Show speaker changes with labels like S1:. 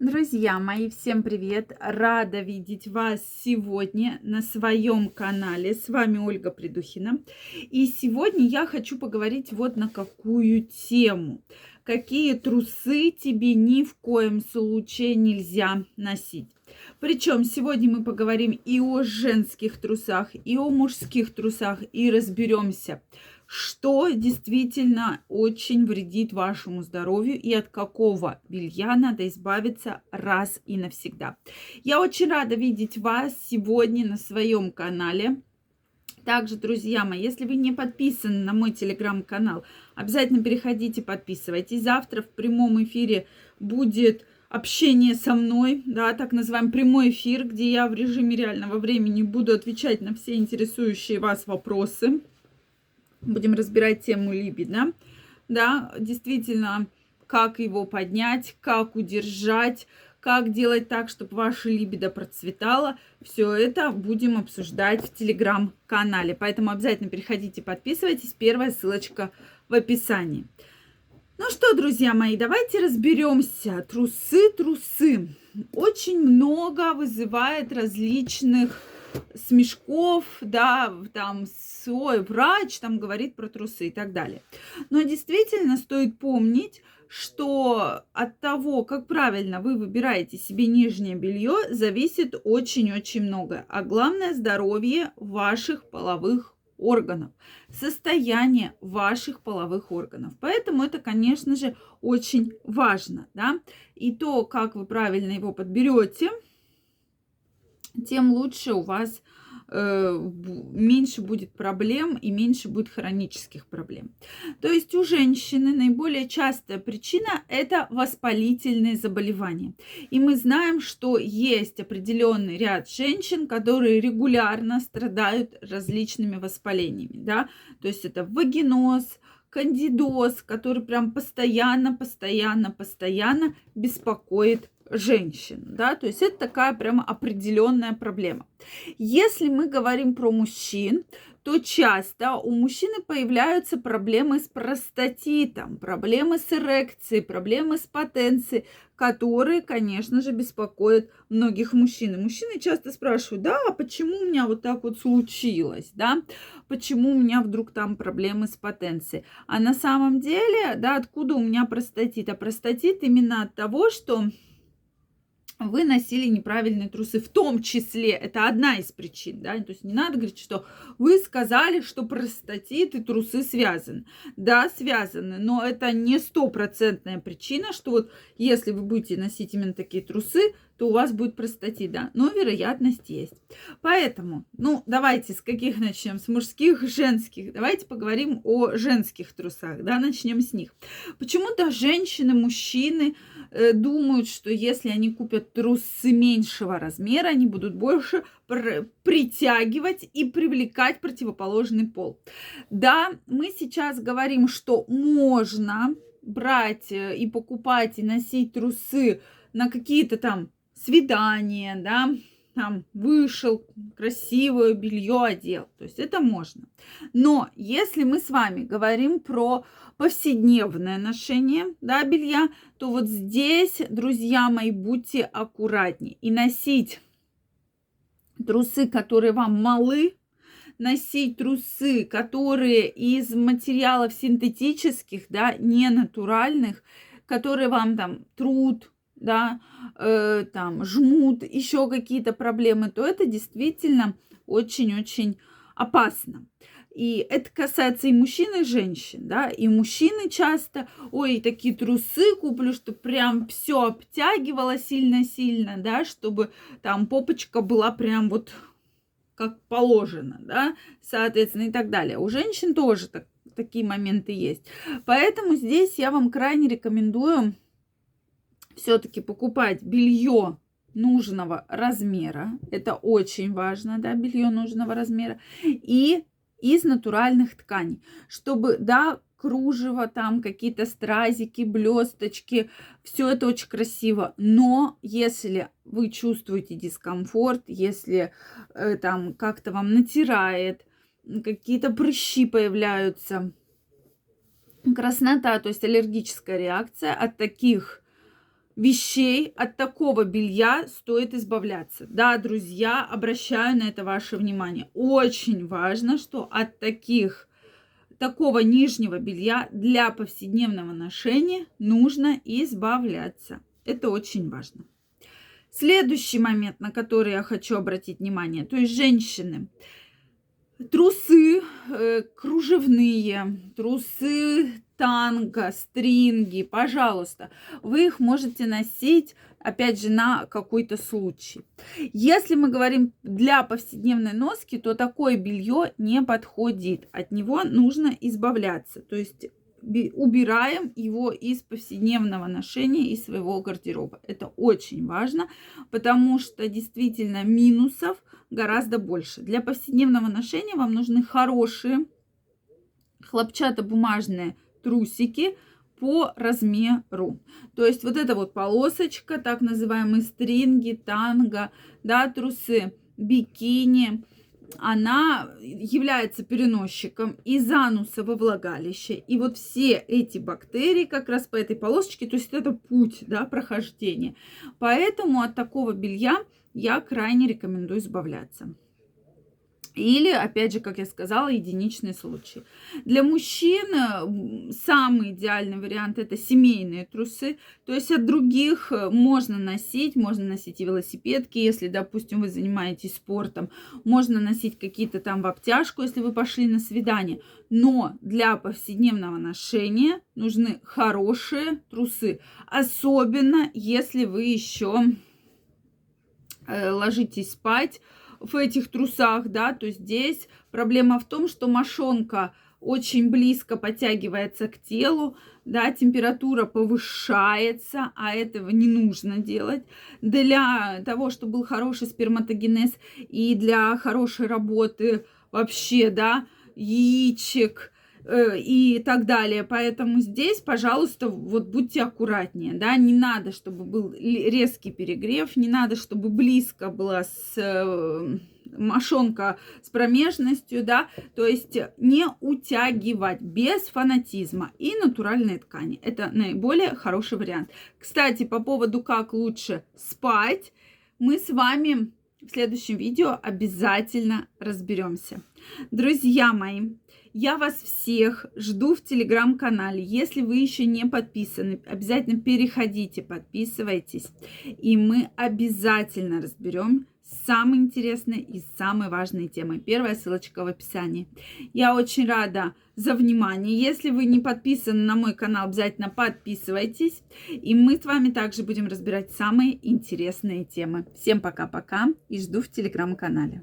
S1: Друзья мои, всем привет! Рада видеть вас сегодня на своем канале. С вами Ольга Придухина. И сегодня я хочу поговорить вот на какую тему. Какие трусы тебе ни в коем случае нельзя носить. Причем сегодня мы поговорим и о женских трусах, и о мужских трусах, и разберемся, что действительно очень вредит вашему здоровью и от какого белья надо избавиться раз и навсегда. Я очень рада видеть вас сегодня на своем канале. Также, друзья мои, если вы не подписаны на мой телеграм-канал, обязательно переходите, подписывайтесь. Завтра в прямом эфире будет общение со мной, да, так называемый прямой эфир, где я в режиме реального времени буду отвечать на все интересующие вас вопросы. Будем разбирать тему либидо. Да, действительно, как его поднять, как удержать, как делать так, чтобы ваша либидо процветала. Все это будем обсуждать в телеграм-канале. Поэтому обязательно переходите, подписывайтесь. Первая ссылочка в описании. Ну что, друзья мои, давайте разберемся. Трусы, трусы. Очень много вызывает различных смешков, да, там свой врач там говорит про трусы и так далее. Но действительно стоит помнить, что от того, как правильно вы выбираете себе нижнее белье, зависит очень-очень много. А главное здоровье ваших половых органов, состояние ваших половых органов. Поэтому это, конечно же, очень важно. Да? И то, как вы правильно его подберете, тем лучше у вас э, меньше будет проблем и меньше будет хронических проблем. То есть у женщины наиболее частая причина – это воспалительные заболевания. И мы знаем, что есть определенный ряд женщин, которые регулярно страдают различными воспалениями. Да? То есть это вагиноз, кандидоз, который прям постоянно, постоянно, постоянно беспокоит женщин, да, то есть это такая прямо определенная проблема. Если мы говорим про мужчин, то часто у мужчины появляются проблемы с простатитом, проблемы с эрекцией, проблемы с потенцией, которые, конечно же, беспокоят многих мужчин. И мужчины часто спрашивают, да, а почему у меня вот так вот случилось, да, почему у меня вдруг там проблемы с потенцией. А на самом деле, да, откуда у меня простатит? А простатит именно от того, что вы носили неправильные трусы, в том числе, это одна из причин, да, то есть не надо говорить, что вы сказали, что простатит и трусы связаны. Да, связаны, но это не стопроцентная причина, что вот если вы будете носить именно такие трусы, то у вас будет простатит, да, но вероятность есть. Поэтому, ну, давайте с каких начнем? С мужских, женских. Давайте поговорим о женских трусах, да, начнем с них. Почему-то женщины, мужчины э, думают, что если они купят трусы меньшего размера, они будут больше притягивать и привлекать противоположный пол. Да, мы сейчас говорим, что можно брать э, и покупать и носить трусы на какие-то там свидание, да, там вышел, красивое белье одел. То есть это можно. Но если мы с вами говорим про повседневное ношение да, белья, то вот здесь, друзья мои, будьте аккуратнее. И носить трусы, которые вам малы, носить трусы, которые из материалов синтетических, да, не натуральных, которые вам там труд, да, э, там жмут, еще какие-то проблемы, то это действительно очень-очень опасно. И это касается и мужчин, и женщин, да, и мужчины часто, ой, такие трусы куплю, что прям все обтягивало сильно-сильно, да, чтобы там попочка была прям вот как положено, да, соответственно, и так далее. У женщин тоже так, такие моменты есть. Поэтому здесь я вам крайне рекомендую все-таки покупать белье нужного размера. Это очень важно, да, белье нужного размера. И из натуральных тканей, чтобы, да, кружево, там какие-то стразики, блесточки, все это очень красиво. Но если вы чувствуете дискомфорт, если э, там как-то вам натирает, какие-то прыщи появляются, краснота, то есть аллергическая реакция от таких вещей, от такого белья стоит избавляться. Да, друзья, обращаю на это ваше внимание. Очень важно, что от таких такого нижнего белья для повседневного ношения нужно избавляться. Это очень важно. Следующий момент, на который я хочу обратить внимание, то есть женщины, трусы э, кружевные, трусы танго, стринги, пожалуйста, вы их можете носить, опять же, на какой-то случай. Если мы говорим для повседневной носки, то такое белье не подходит. От него нужно избавляться. То есть убираем его из повседневного ношения, из своего гардероба. Это очень важно, потому что действительно минусов гораздо больше. Для повседневного ношения вам нужны хорошие хлопчатобумажные трусики по размеру. То есть вот эта вот полосочка, так называемые стринги, танго, да, трусы, бикини, она является переносчиком из ануса во влагалище. И вот все эти бактерии как раз по этой полосочке, то есть это путь да, прохождения. Поэтому от такого белья я крайне рекомендую избавляться. Или, опять же, как я сказала, единичные случаи. Для мужчин самый идеальный вариант это семейные трусы. То есть от других э, можно носить, можно носить и велосипедки, если, допустим, вы занимаетесь спортом, можно носить какие-то там в обтяжку, если вы пошли на свидание. Но для повседневного ношения нужны хорошие трусы. Особенно, если вы еще э, ложитесь спать в этих трусах, да, то здесь проблема в том, что мошонка очень близко подтягивается к телу, да, температура повышается, а этого не нужно делать. Для того, чтобы был хороший сперматогенез и для хорошей работы вообще, да, яичек, и так далее. Поэтому здесь, пожалуйста, вот будьте аккуратнее, да, не надо, чтобы был резкий перегрев, не надо, чтобы близко была с э, мошонка с промежностью, да, то есть не утягивать без фанатизма и натуральные ткани. Это наиболее хороший вариант. Кстати, по поводу как лучше спать, мы с вами в следующем видео обязательно разберемся. Друзья мои, я вас всех жду в телеграм-канале. Если вы еще не подписаны, обязательно переходите, подписывайтесь. И мы обязательно разберем самые интересные и самые важные темы. Первая ссылочка в описании. Я очень рада за внимание. Если вы не подписаны на мой канал, обязательно подписывайтесь. И мы с вами также будем разбирать самые интересные темы. Всем пока-пока и жду в телеграм-канале.